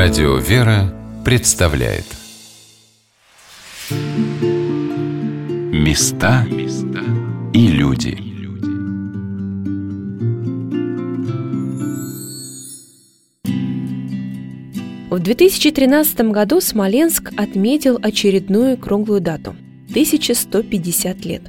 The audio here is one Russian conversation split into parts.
Радио «Вера» представляет. Места и люди. В 2013 году Смоленск отметил очередную круглую дату – 1150 лет.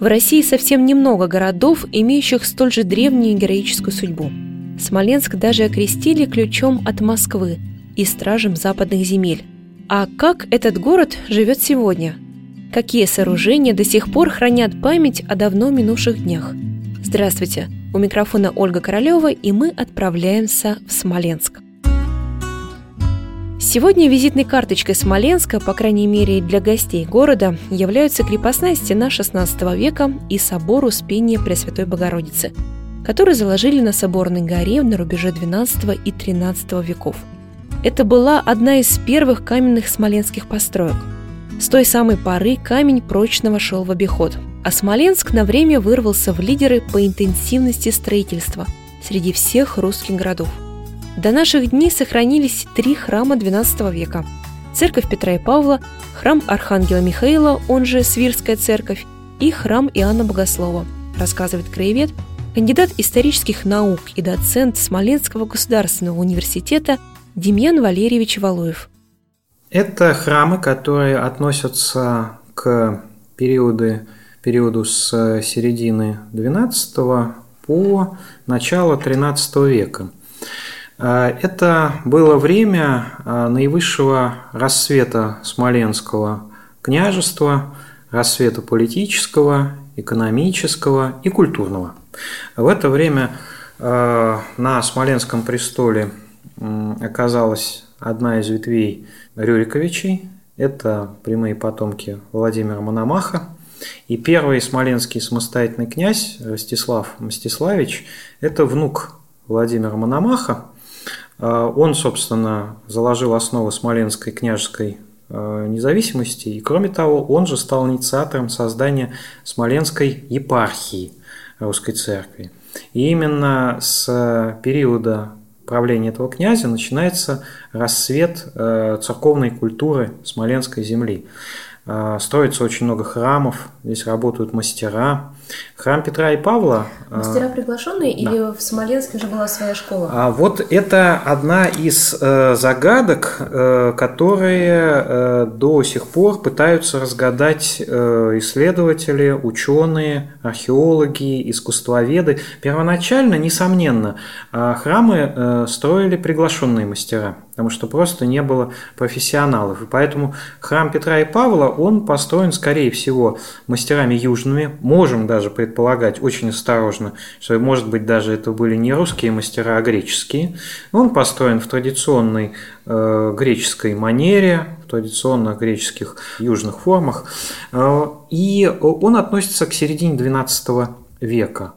В России совсем немного городов, имеющих столь же древнюю героическую судьбу – Смоленск даже окрестили ключом от Москвы и стражем западных земель. А как этот город живет сегодня? Какие сооружения до сих пор хранят память о давно минувших днях? Здравствуйте! У микрофона Ольга Королева, и мы отправляемся в Смоленск. Сегодня визитной карточкой Смоленска, по крайней мере для гостей города, являются крепостная стена XVI века и собор Успения Пресвятой Богородицы – который заложили на Соборной горе на рубеже XII и XIII веков. Это была одна из первых каменных смоленских построек. С той самой поры камень прочно вошел в обиход, а Смоленск на время вырвался в лидеры по интенсивности строительства среди всех русских городов. До наших дней сохранились три храма XII века – церковь Петра и Павла, храм Архангела Михаила, он же Свирская церковь, и храм Иоанна Богослова, рассказывает краевед кандидат исторических наук и доцент Смоленского государственного университета Демьян Валерьевич Валуев. Это храмы, которые относятся к периоду, периоду с середины XII по начало XIII века. Это было время наивысшего рассвета Смоленского княжества, рассвета политического, экономического и культурного – в это время э, на Смоленском престоле оказалась одна из ветвей Рюриковичей. Это прямые потомки Владимира Мономаха. И первый смоленский самостоятельный князь Ростислав Мстиславич – это внук Владимира Мономаха. Э, он, собственно, заложил основы смоленской княжеской э, независимости. И, кроме того, он же стал инициатором создания Смоленской епархии – русской церкви. И именно с периода правления этого князя начинается рассвет э, церковной культуры Смоленской земли. Э, строится очень много храмов, здесь работают мастера. Храм Петра и Павла. Э, мастера приглашенные да. или в Смоленске уже была своя школа? А вот это одна из загадок, которые до сих пор пытаются разгадать исследователи, ученые, археологи, искусствоведы. Первоначально, несомненно, храмы строили приглашенные мастера потому что просто не было профессионалов. И поэтому храм Петра и Павла, он построен, скорее всего, мастерами южными. Можем даже предполагать очень осторожно, что, может быть, даже это были не русские мастера, а греческие. Он построен в традиционной э, греческой манере, в традиционных греческих южных формах. Э, и он относится к середине XII века.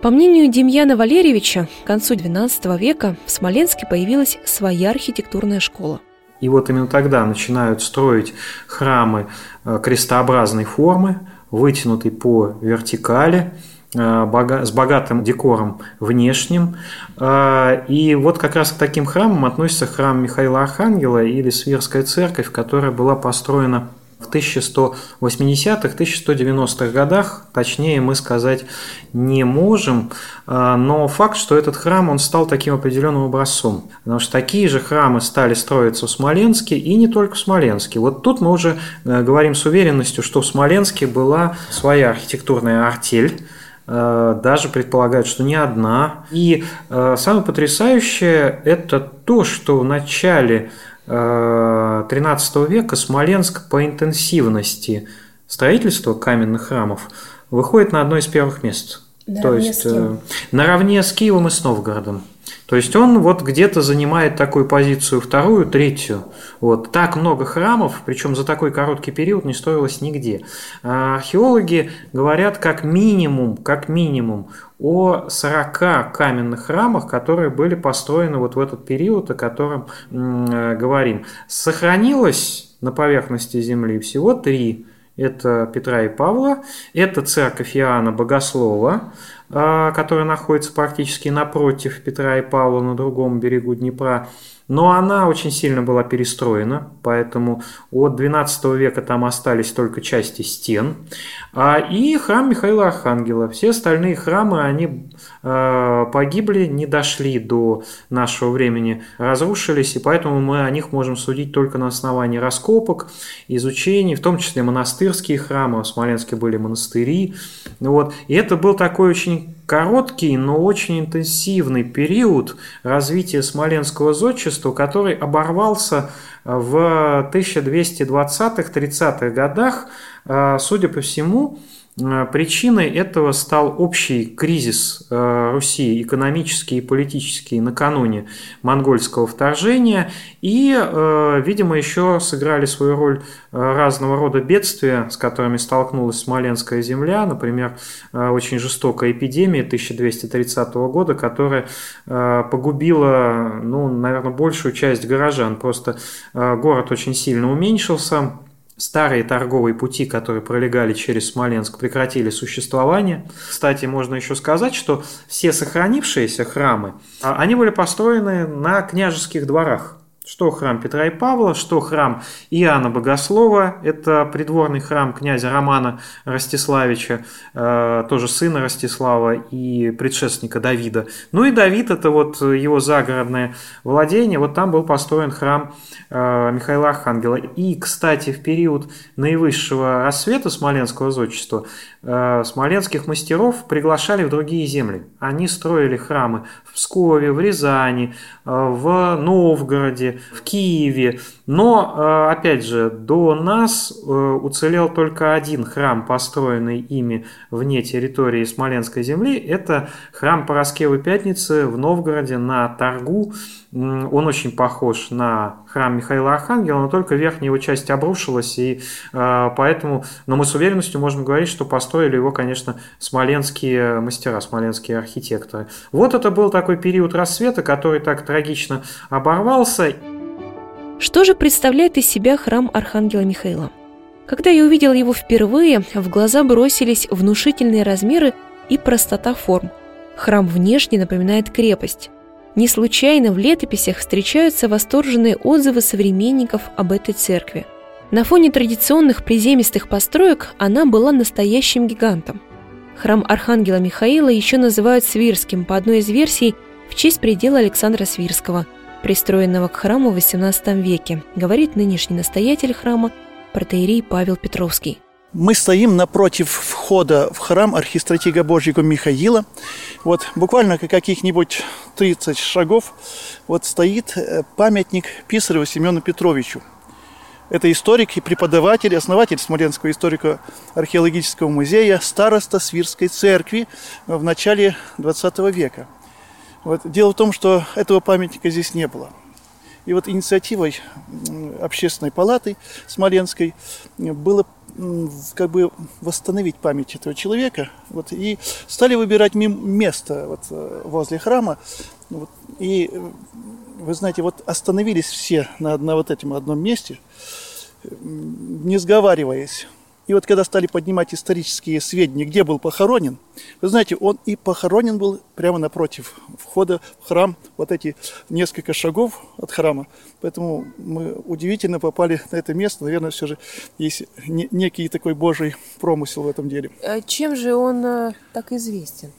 По мнению Демьяна Валерьевича, к концу XII века в Смоленске появилась своя архитектурная школа. И вот именно тогда начинают строить храмы э, крестообразной формы, вытянутой по вертикали, э, с богатым декором внешним. Э, и вот как раз к таким храмам относится храм Михаила Архангела или Свирская церковь, которая была построена в 1180-1190-х годах, точнее мы сказать не можем, а, но факт, что этот храм, он стал таким определенным образцом. Потому что такие же храмы стали строиться в Смоленске и не только в Смоленске. Вот тут мы уже э, говорим с уверенностью, что в Смоленске была своя архитектурная артель, э, даже предполагают, что не одна. И э, самое потрясающее – это то, что в начале XIII века Смоленск по интенсивности строительства каменных храмов выходит на одно из первых мест. Наравне То есть э, наравне с Киевом и с Новгородом. То есть он вот где-то занимает такую позицию вторую, третью. Вот так много храмов, причем за такой короткий период не строилось нигде. А археологи говорят как минимум, как минимум о 40 каменных храмах, которые были построены вот в этот период, о котором э, говорим. Сохранилось на поверхности Земли всего три. Это Петра и Павла, это церковь Иоанна Богослова, которая находится практически напротив Петра и Павла на другом берегу Днепра. Но она очень сильно была перестроена, поэтому от XII века там остались только части стен. А, и храм Михаила Архангела. Все остальные храмы, они а, погибли, не дошли до нашего времени, разрушились, и поэтому мы о них можем судить только на основании раскопок, изучений, в том числе монастырские храмы, в Смоленске были монастыри. Вот. И это был такой очень короткий, но очень интенсивный период развития смоленского зодчества, который оборвался в 1220-30-х годах, а, судя по всему, Э, причиной этого стал общий кризис э, Руси, экономический и политический, накануне монгольского вторжения. И, э, видимо, еще сыграли свою роль разного рода бедствия, с которыми столкнулась Смоленская земля. Например, очень жестокая эпидемия 1230 года, которая погубила, ну, наверное, большую часть горожан. Просто город очень сильно уменьшился, Старые торговые пути, которые пролегали через Смоленск, прекратили существование. Кстати, можно еще сказать, что все сохранившиеся храмы, а, они были построены на княжеских дворах. Что храм Петра и Павла, что храм Иоанна Богослова, это придворный храм князя Романа Ростиславича, э, тоже сына Ростислава и предшественника Давида. Ну и Давид, это вот его загородное владение, вот там был построен храм э, Михаила Архангела. И, кстати, в период наивысшего рассвета Смоленского зодчества Э, смоленских мастеров приглашали в другие земли. Они строили храмы в Пскове, в Рязани, в Новгороде, в Киеве. Но, э, опять же, до нас уцелел только один храм, построенный ими вне территории Смоленской земли. Это храм Пороскевой Пятницы в Новгороде на Торгу. Он очень похож на храм Михаила Архангела, но только верхняя его часть обрушилась, и э, поэтому, но мы с уверенностью можем говорить, что построили его, конечно, смоленские мастера, смоленские архитекторы. Вот это был такой период рассвета, который так трагично оборвался. Что же представляет из себя храм Архангела Михаила? Когда я увидел его впервые, в глаза бросились внушительные размеры и простота форм. Храм внешне напоминает крепость. Не случайно в летописях встречаются восторженные отзывы современников об этой церкви. На фоне традиционных приземистых построек она была настоящим гигантом. Храм Архангела Михаила еще называют Свирским по одной из версий в честь предела Александра Свирского, пристроенного к храму в XVIII веке, говорит нынешний настоятель храма протеерей Павел Петровский. Мы стоим напротив входа в храм архистратига Божьего Михаила. Вот буквально каких-нибудь 30 шагов вот стоит э, памятник Писареву Семену Петровичу. Это историк и преподаватель, основатель Смоленского историко-археологического музея, староста Свирской церкви в начале 20 века. Вот. Дело в том, что этого памятника здесь не было. И вот инициативой общественной палаты Смоленской было как бы восстановить память этого человека. Вот, и стали выбирать место вот, э, возле храма. Вот, и вы знаете, вот остановились все на, на вот этом одном месте, не сговариваясь. И вот когда стали поднимать исторические сведения, где был похоронен, вы знаете, он и похоронен был прямо напротив входа в храм, вот эти несколько шагов от храма. Поэтому мы удивительно попали на это место. Наверное, все же есть некий такой божий промысел в этом деле. А чем же он э, так известен?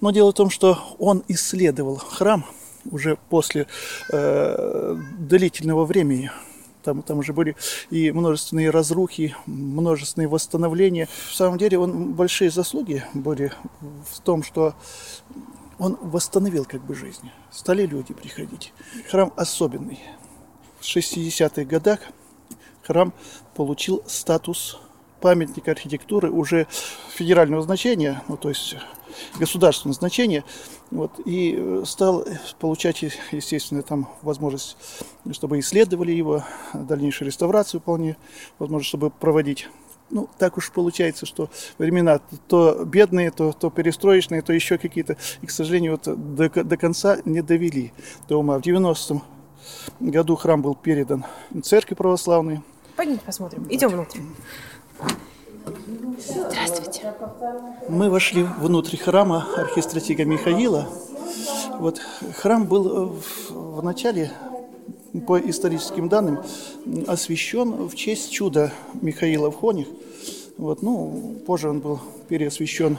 Но дело в том, что он исследовал храм уже после э, длительного времени там, там уже были и множественные разрухи, множественные восстановления. В самом деле он большие заслуги были в том, что он восстановил как бы жизнь. Стали люди приходить. Храм особенный. В 60-х годах храм получил статус памятника архитектуры уже федерального значения, ну то есть государственного значения, вот, и э, стал получать, естественно, там возможность, чтобы исследовали его, дальнейшую реставрацию вполне, возможно, чтобы проводить ну, так уж получается, что времена то бедные, то, то перестроечные, то еще какие-то. И, к сожалению, вот до, до конца не довели до ума. В 90-м году храм был передан церкви православной. Пойдемте посмотрим. Идем внутрь. Здравствуйте. Мы вошли внутрь храма архистратига Михаила. Вот храм был в, в начале, по историческим данным, освящен в честь чуда Михаила в Хоних. Вот, ну, позже он был переосвящен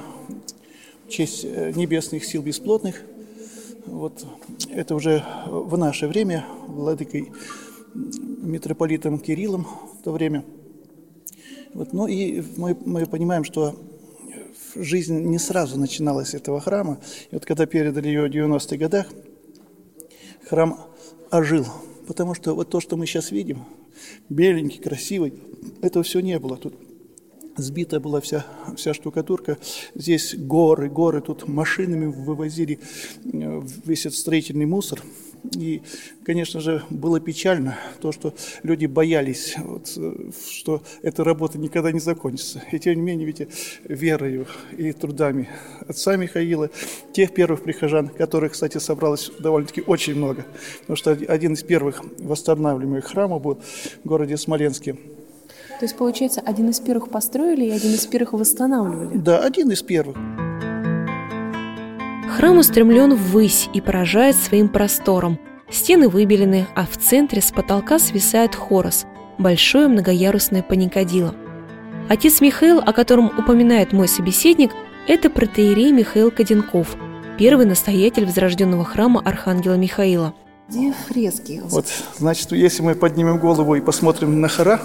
в честь э, небесных сил бесплотных. Вот это уже в наше время владыкой митрополитом Кириллом в то время. Вот, ну и мы, мы понимаем, что жизнь не сразу начиналась этого храма. И вот когда передали ее в 90-х годах, храм ожил. Потому что вот то, что мы сейчас видим, беленький, красивый, этого все не было. Тут сбита была вся, вся штукатурка. Здесь горы, горы, тут машинами вывозили э, весь этот строительный мусор. И, конечно же, было печально то, что люди боялись, вот, э, что эта работа никогда не закончится. И тем не менее, видите, верою и трудами отца Михаила, тех первых прихожан, которых, кстати, собралось довольно-таки очень много. Потому что один из первых восстанавливаемых храмов был в городе Смоленске – то есть, получается, один из первых построили и один из первых восстанавливали? Да, один из первых. Храм устремлен ввысь и поражает своим простором. Стены выбелены, а в центре с потолка свисает хорос – большое многоярусное паникадило. Отец Михаил, о котором упоминает мой собеседник, это протеерей Михаил Каденков, первый настоятель возрожденного храма Архангела Михаила. Где фрески? Вот, значит, если мы поднимем голову и посмотрим на хора,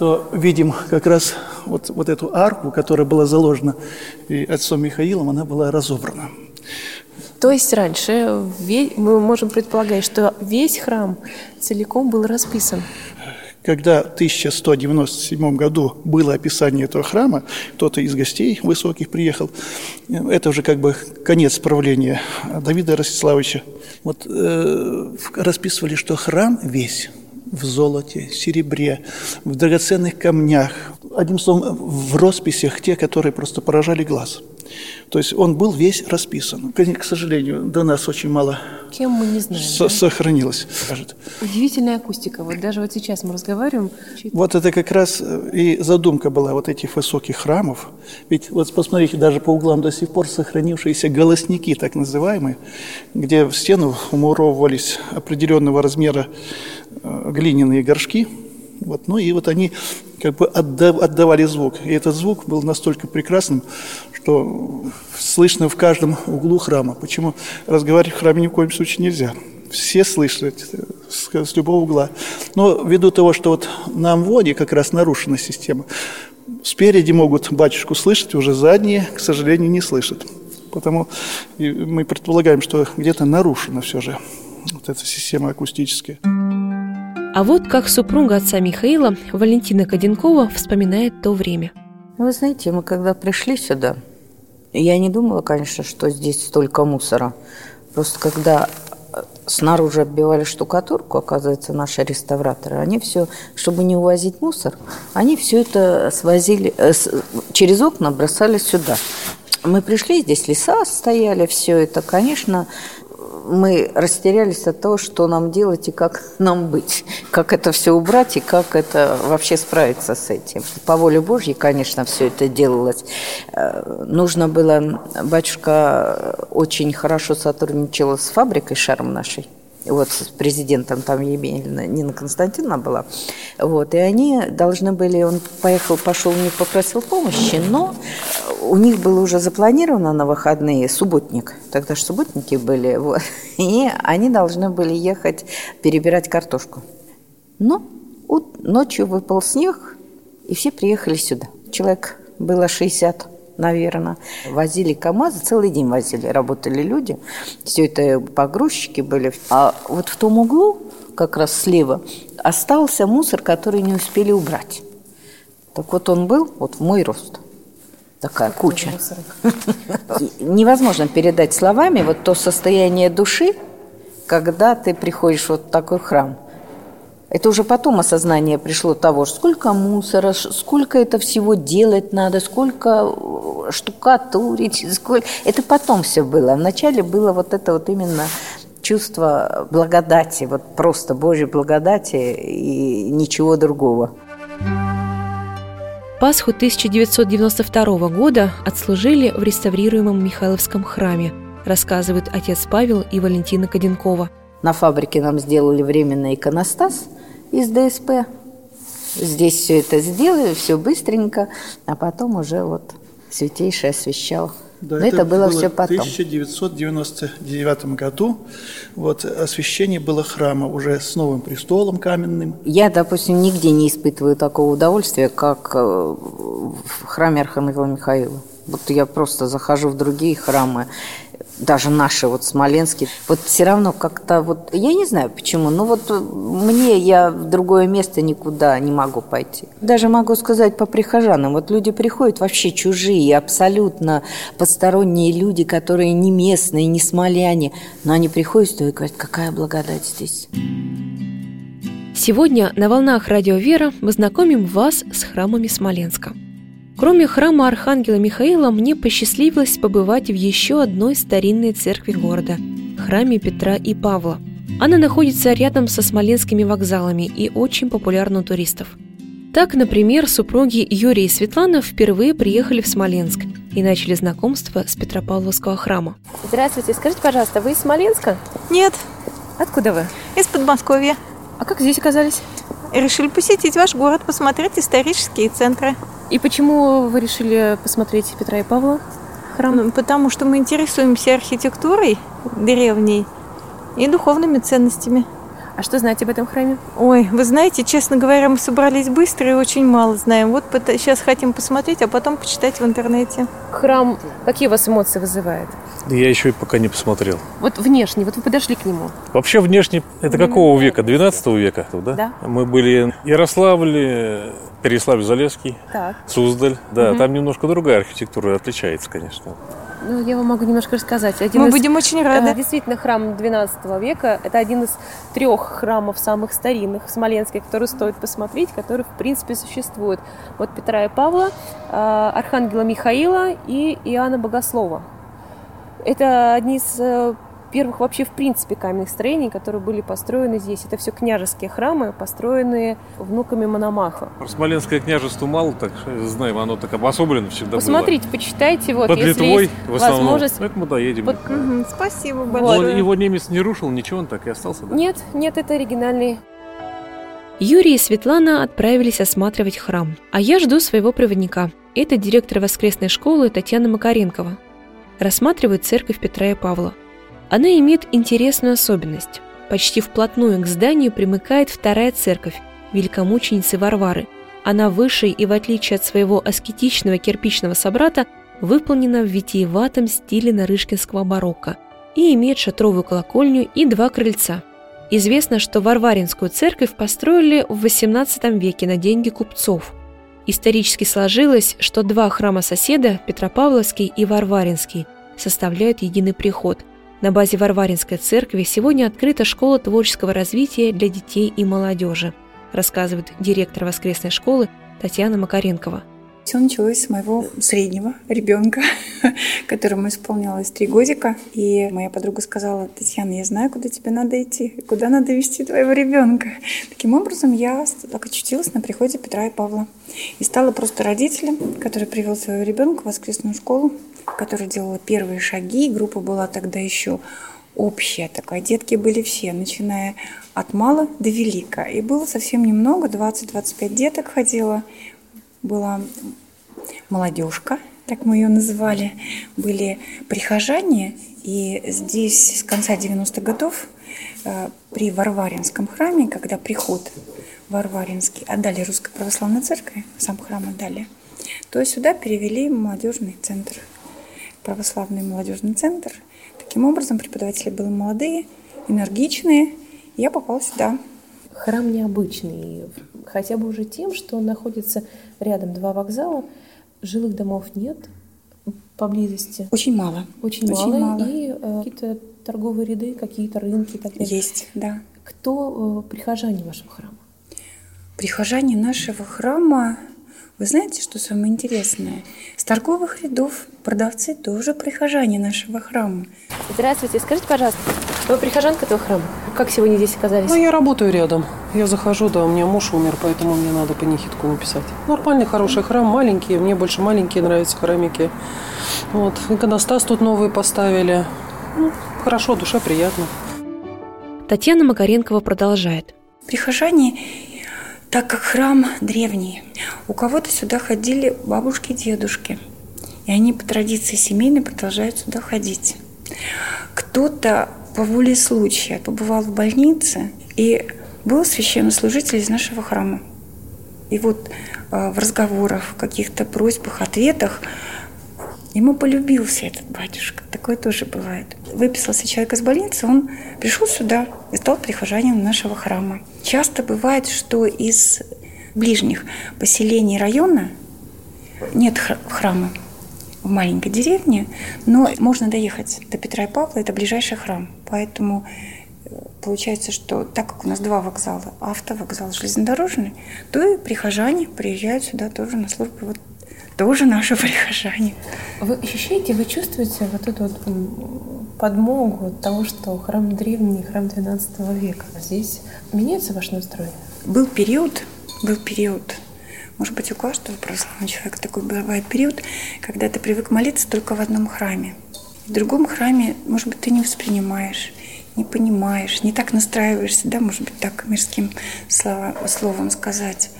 то видим как раз вот, вот эту арку, которая была заложена и отцом Михаилом, она была разобрана. То есть раньше мы можем предполагать, что весь храм целиком был расписан? Когда в 1197 году было описание этого храма, кто-то из гостей высоких приехал, это уже как бы конец правления Давида Ростиславовича. Вот э, расписывали, что храм весь в золоте, серебре, в драгоценных камнях. Одним словом, в росписях те, которые просто поражали глаз. То есть он был весь расписан. К сожалению, до нас очень мало Кем мы не знаем, со- да? сохранилось. Скажет. Удивительная акустика. Вот даже вот сейчас мы разговариваем. Вот это как раз э, и задумка была вот этих высоких храмов. Ведь вот посмотрите, даже по углам до сих пор сохранившиеся голосники, так называемые, где в стену умуровывались определенного размера глиняные горшки. Вот, ну и вот они как бы отдавали звук. И этот звук был настолько прекрасным, что слышно в каждом углу храма. Почему разговаривать в храме ни в коем случае нельзя? Все слышат с, с любого угла. Но ввиду того, что вот на Амвоне как раз нарушена система, спереди могут батюшку слышать, уже задние, к сожалению, не слышат. Потому мы предполагаем, что где-то нарушена все же вот эта система акустическая. А вот как супруга отца Михаила, Валентина Каденкова, вспоминает то время. Вы знаете, мы когда пришли сюда, я не думала, конечно, что здесь столько мусора. Просто когда э, снаружи отбивали штукатурку, оказывается, наши реставраторы, они все, чтобы не увозить мусор, они все это свозили, э, через окна бросали сюда. Мы пришли, здесь леса стояли, все это, конечно, мы растерялись от того, что нам делать и как нам быть, как это все убрать и как это вообще справиться с этим. По воле Божьей, конечно, все это делалось. Э, нужно было, батюшка очень хорошо сотрудничал с фабрикой «Шарм» нашей, вот с президентом там Емельна, Нина Константиновна была, вот, и они должны были, он поехал, пошел у попросил помощи, но у них было уже запланировано на выходные субботник, тогда же субботники были, вот, и они должны были ехать перебирать картошку. Но ночью выпал снег, и все приехали сюда. Человек было 60 наверное. Возили КАМАЗы, целый день возили, работали люди. Все это погрузчики были. А вот в том углу, как раз слева, остался мусор, который не успели убрать. Так вот он был, вот в мой рост. Такая куча. Невозможно передать словами вот то состояние души, когда ты приходишь вот в такой храм – это уже потом осознание пришло того, сколько мусора, сколько это всего делать надо, сколько э, штукатурить, сколько... Это потом все было. Вначале было вот это вот именно чувство благодати, вот просто Божьей благодати и ничего другого. Пасху 1992 года отслужили в реставрируемом Михайловском храме, рассказывают отец Павел и Валентина Каденкова. На фабрике нам сделали временный иконостас из ДСП. Здесь все это сделали, все быстренько, а потом уже вот Святейший освящал. Да, Но это, это было, было все потом. В 1999 году вот, освящение было храма уже с новым престолом каменным. Я, допустим, нигде не испытываю такого удовольствия, как э, в храме Архангела Михаила. Вот я просто захожу в другие храмы, даже наши, вот смоленские, вот все равно как-то вот, я не знаю почему, но вот мне я в другое место никуда не могу пойти. Даже могу сказать по прихожанам, вот люди приходят вообще чужие, абсолютно посторонние люди, которые не местные, не смоляне, но они приходят и говорят, какая благодать здесь. Сегодня на волнах Радио Вера мы знакомим вас с храмами Смоленска – Кроме храма Архангела Михаила, мне посчастливилось побывать в еще одной старинной церкви города – храме Петра и Павла. Она находится рядом со смоленскими вокзалами и очень популярна у туристов. Так, например, супруги Юрий и Светлана впервые приехали в Смоленск и начали знакомство с Петропавловского храма. Здравствуйте, скажите, пожалуйста, вы из Смоленска? Нет. Откуда вы? Из Подмосковья. А как здесь оказались? Решили посетить ваш город, посмотреть исторические центры. И почему вы решили посмотреть Петра и Павла храм? Ну, потому что мы интересуемся архитектурой древней и духовными ценностями. А что знаете об этом храме? Ой, вы знаете, честно говоря, мы собрались быстро и очень мало знаем. Вот сейчас хотим посмотреть, а потом почитать в интернете. Храм, какие у вас эмоции вызывает? Я еще и пока не посмотрел. Вот внешне, вот вы подошли к нему. Вообще внешне, это какого века? 12 века? Да. да. Мы были Ярославле, Переславль-Залесский, Суздаль. Да, угу. там немножко другая архитектура отличается, конечно. Ну, я вам могу немножко рассказать. Один Мы из, будем очень рады. Э, действительно, храм 12 века. Это один из трех храмов самых старинных в Смоленске, который стоит посмотреть, который, в принципе, существует. Вот Петра и Павла, э, Архангела Михаила и Иоанна Богослова. Это одни из э, первых вообще в принципе каменных строений, которые были построены здесь. Это все княжеские храмы, построенные внуками Мономаха. Про Смоленское княжество мало, так знаем, оно так обособлено всегда Посмотрите, было. почитайте. Вот, Под если Литвой есть в основном. Возможность... Ну, это мы доедем. Под... Угу, спасибо большое. Он, его немец не рушил, ничего, он так и остался, да? Нет, нет, это оригинальный Юрий и Светлана отправились осматривать храм, а я жду своего проводника. Это директор воскресной школы Татьяна Макаренкова. Рассматривает церковь Петра и Павла. Она имеет интересную особенность. Почти вплотную к зданию примыкает вторая церковь великомученицы Варвары. Она выше и, в отличие от своего аскетичного кирпичного собрата, выполнена в витиеватом стиле нарышкинского барокко и имеет шатровую колокольню и два крыльца. Известно, что Варваринскую церковь построили в XVIII веке на деньги купцов. Исторически сложилось, что два храма соседа, Петропавловский и Варваринский, составляют единый приход – на базе Варваринской церкви сегодня открыта школа творческого развития для детей и молодежи, рассказывает директор воскресной школы Татьяна Макаренкова. Все началось с моего среднего ребенка, которому исполнилось три годика. И моя подруга сказала, Татьяна, я знаю, куда тебе надо идти, куда надо вести твоего ребенка. Таким образом, я так очутилась на приходе Петра и Павла. И стала просто родителем, который привел своего ребенка в воскресную школу которая делала первые шаги. Группа была тогда еще общая такая. Детки были все, начиная от мала до велика. И было совсем немного, 20-25 деток ходило. Была молодежка, так мы ее называли. Были прихожане. И здесь с конца 90-х годов э, при Варваринском храме, когда приход Варваринский отдали Русской Православной Церкви, сам храм отдали, то сюда перевели молодежный центр православный молодежный центр. Таким образом, преподаватели были молодые, энергичные. И я попала сюда. Храм необычный, хотя бы уже тем, что он находится рядом два вокзала, жилых домов нет поблизости. Очень мало. Очень, Очень мало. мало. И э, какие-то торговые ряды, какие-то рынки. Так Есть, да. Кто э, прихожане вашего храма? Прихожане нашего храма вы знаете, что самое интересное? С торговых рядов продавцы тоже прихожане нашего храма. Здравствуйте, скажите, пожалуйста, вы прихожанка этого храма? как сегодня здесь оказались? Ну, я работаю рядом. Я захожу, да, у меня муж умер, поэтому мне надо панихидку написать. Нормальный, хороший храм, маленький. Мне больше маленькие нравятся храмики. Вот. Иконостас тут новый поставили. Ну, хорошо, душе приятно. Татьяна Макаренкова продолжает. Прихожане, так как храм древний, у кого-то сюда ходили бабушки и дедушки. И они по традиции семейной продолжают сюда ходить. Кто-то по воле случая побывал в больнице и был священнослужитель из нашего храма. И вот э, в разговорах, в каких-то просьбах, ответах ему полюбился этот батюшка. Такое тоже бывает. Выписался человек из больницы, он пришел сюда и стал прихожанином нашего храма. Часто бывает, что из ближних поселений района нет храма в маленькой деревне, но можно доехать до Петра и Павла, это ближайший храм. Поэтому э, получается, что так как у нас два вокзала, автовокзал, железнодорожный, то и прихожане приезжают сюда тоже на службу. Вот тоже наши прихожане. Вы ощущаете, вы чувствуете вот эту вот подмогу того, что храм древний, храм 12 века. Здесь меняется ваш настрой? Был период, был период, может быть, у каждого православного человека такой бывает период, когда ты привык молиться только в одном храме. В другом храме, может быть, ты не воспринимаешь, не понимаешь, не так настраиваешься, да, может быть, так мирским словом сказать.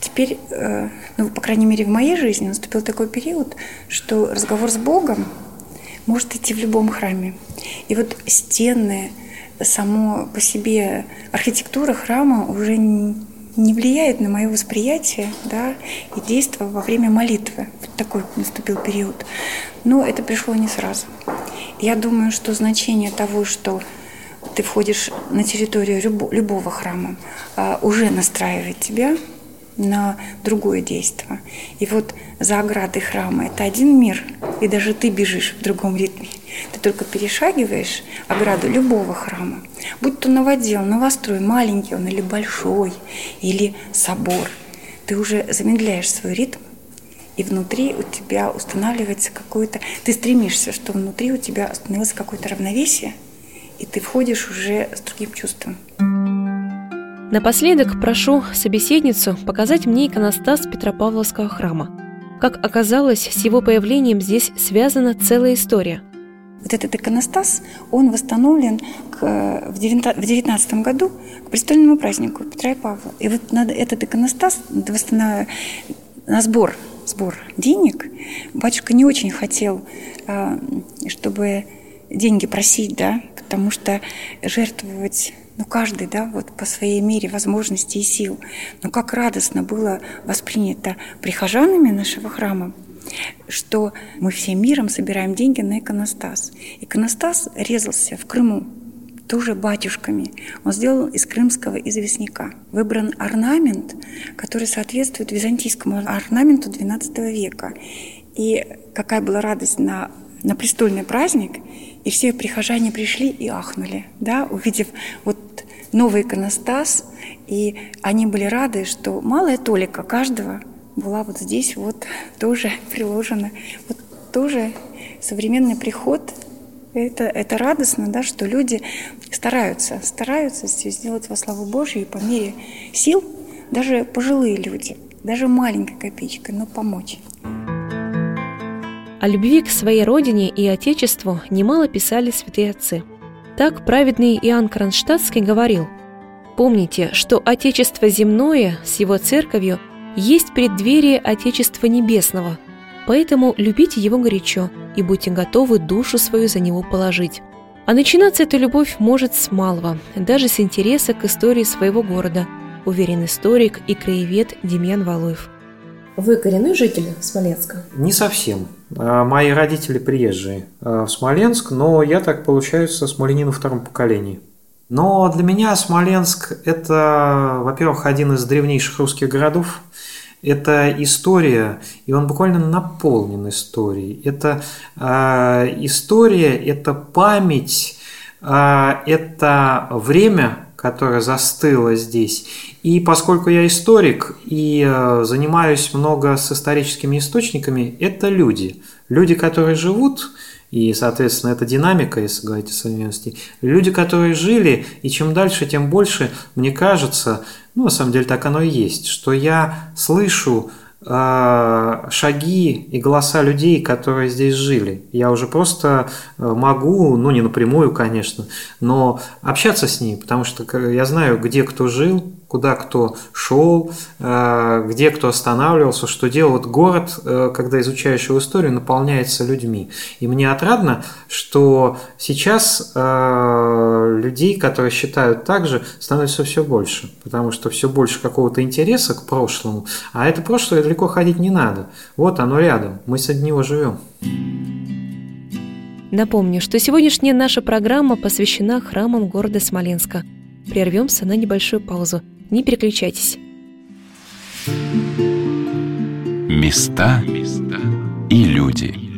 Теперь, э, ну, по крайней мере, в моей жизни наступил такой период, что разговор с Богом может идти в любом храме. И вот стены, само по себе архитектура храма уже не влияет на мое восприятие да, и действие во время молитвы. Вот такой наступил период. Но это пришло не сразу. Я думаю, что значение того, что ты входишь на территорию любого храма, а, уже настраивает тебя на другое действие. И вот за оградой храма это один мир, и даже ты бежишь в другом ритме. Ты только перешагиваешь ограду любого храма, будь то новодел, новострой, маленький он или большой, или собор. Ты уже замедляешь свой ритм, и внутри у тебя устанавливается какое-то... Ты стремишься, что внутри у тебя установилось какое-то равновесие, и ты входишь уже с другим чувством. Напоследок прошу собеседницу показать мне иконостас Петропавловского храма. Как оказалось, с его появлением здесь связана целая история. Вот этот иконостас, он восстановлен к, в 19 году к престольному празднику Петра и Павла. И вот надо этот иконостас восстанов... на сбор, сбор денег батюшка не очень хотел, а, чтобы деньги просить, да, потому что жертвовать ну, каждый, да, вот по своей мере возможностей и сил. Но как радостно было воспринято прихожанами нашего храма, что мы всем миром собираем деньги на иконостас. Иконостас резался в Крыму, тоже батюшками. Он сделал из крымского известняка. Выбран орнамент, который соответствует византийскому орнаменту XII века. И какая была радость на, на престольный праздник, и все прихожане пришли и ахнули, да, увидев вот новый иконостас, и они были рады, что малая толика каждого была вот здесь вот тоже приложена. Вот тоже современный приход это, это радостно, да, что люди стараются, стараются сделать во славу Божью по мере сил, даже пожилые люди, даже маленькой копеечкой, но помочь. О любви к своей родине и Отечеству немало писали святые отцы – так праведный Иоанн Кронштадтский говорил «Помните, что Отечество земное с его церковью есть преддверие Отечества Небесного, поэтому любите его горячо и будьте готовы душу свою за него положить». А начинаться эта любовь может с малого, даже с интереса к истории своего города, уверен историк и краевед Демьян Валуев. Вы коренной житель Смоленска? Не совсем. А, мои родители приезжие а, в Смоленск, но я так получается смоленин во втором поколении. Но для меня Смоленск – это, во-первых, один из древнейших русских городов. Это история, и он буквально наполнен историей. Это э, история, это память, э, это время, которое застыло здесь. И поскольку я историк и э, занимаюсь много с историческими источниками, это люди. Люди, которые живут И, соответственно, это динамика, если говорить о современности. Люди, которые жили, и чем дальше, тем больше, мне кажется, ну, на самом деле так оно и есть, что я слышу шаги и голоса людей, которые здесь жили. Я уже просто э, могу, ну не напрямую, конечно, но общаться с ними, потому что я знаю, где кто жил, куда кто шел, э, где кто останавливался, что делал. Вот город, э, когда изучаешь его историю, наполняется людьми. И мне отрадно, что сейчас э, людей, которые считают так же, становится все больше, потому что все больше какого-то интереса к прошлому, а это прошлое далеко ходить не надо. Вот оно рядом, мы с него живем. Напомню, что сегодняшняя наша программа посвящена храмам города Смоленска. Прервемся на небольшую паузу – не переключайтесь. Места и люди.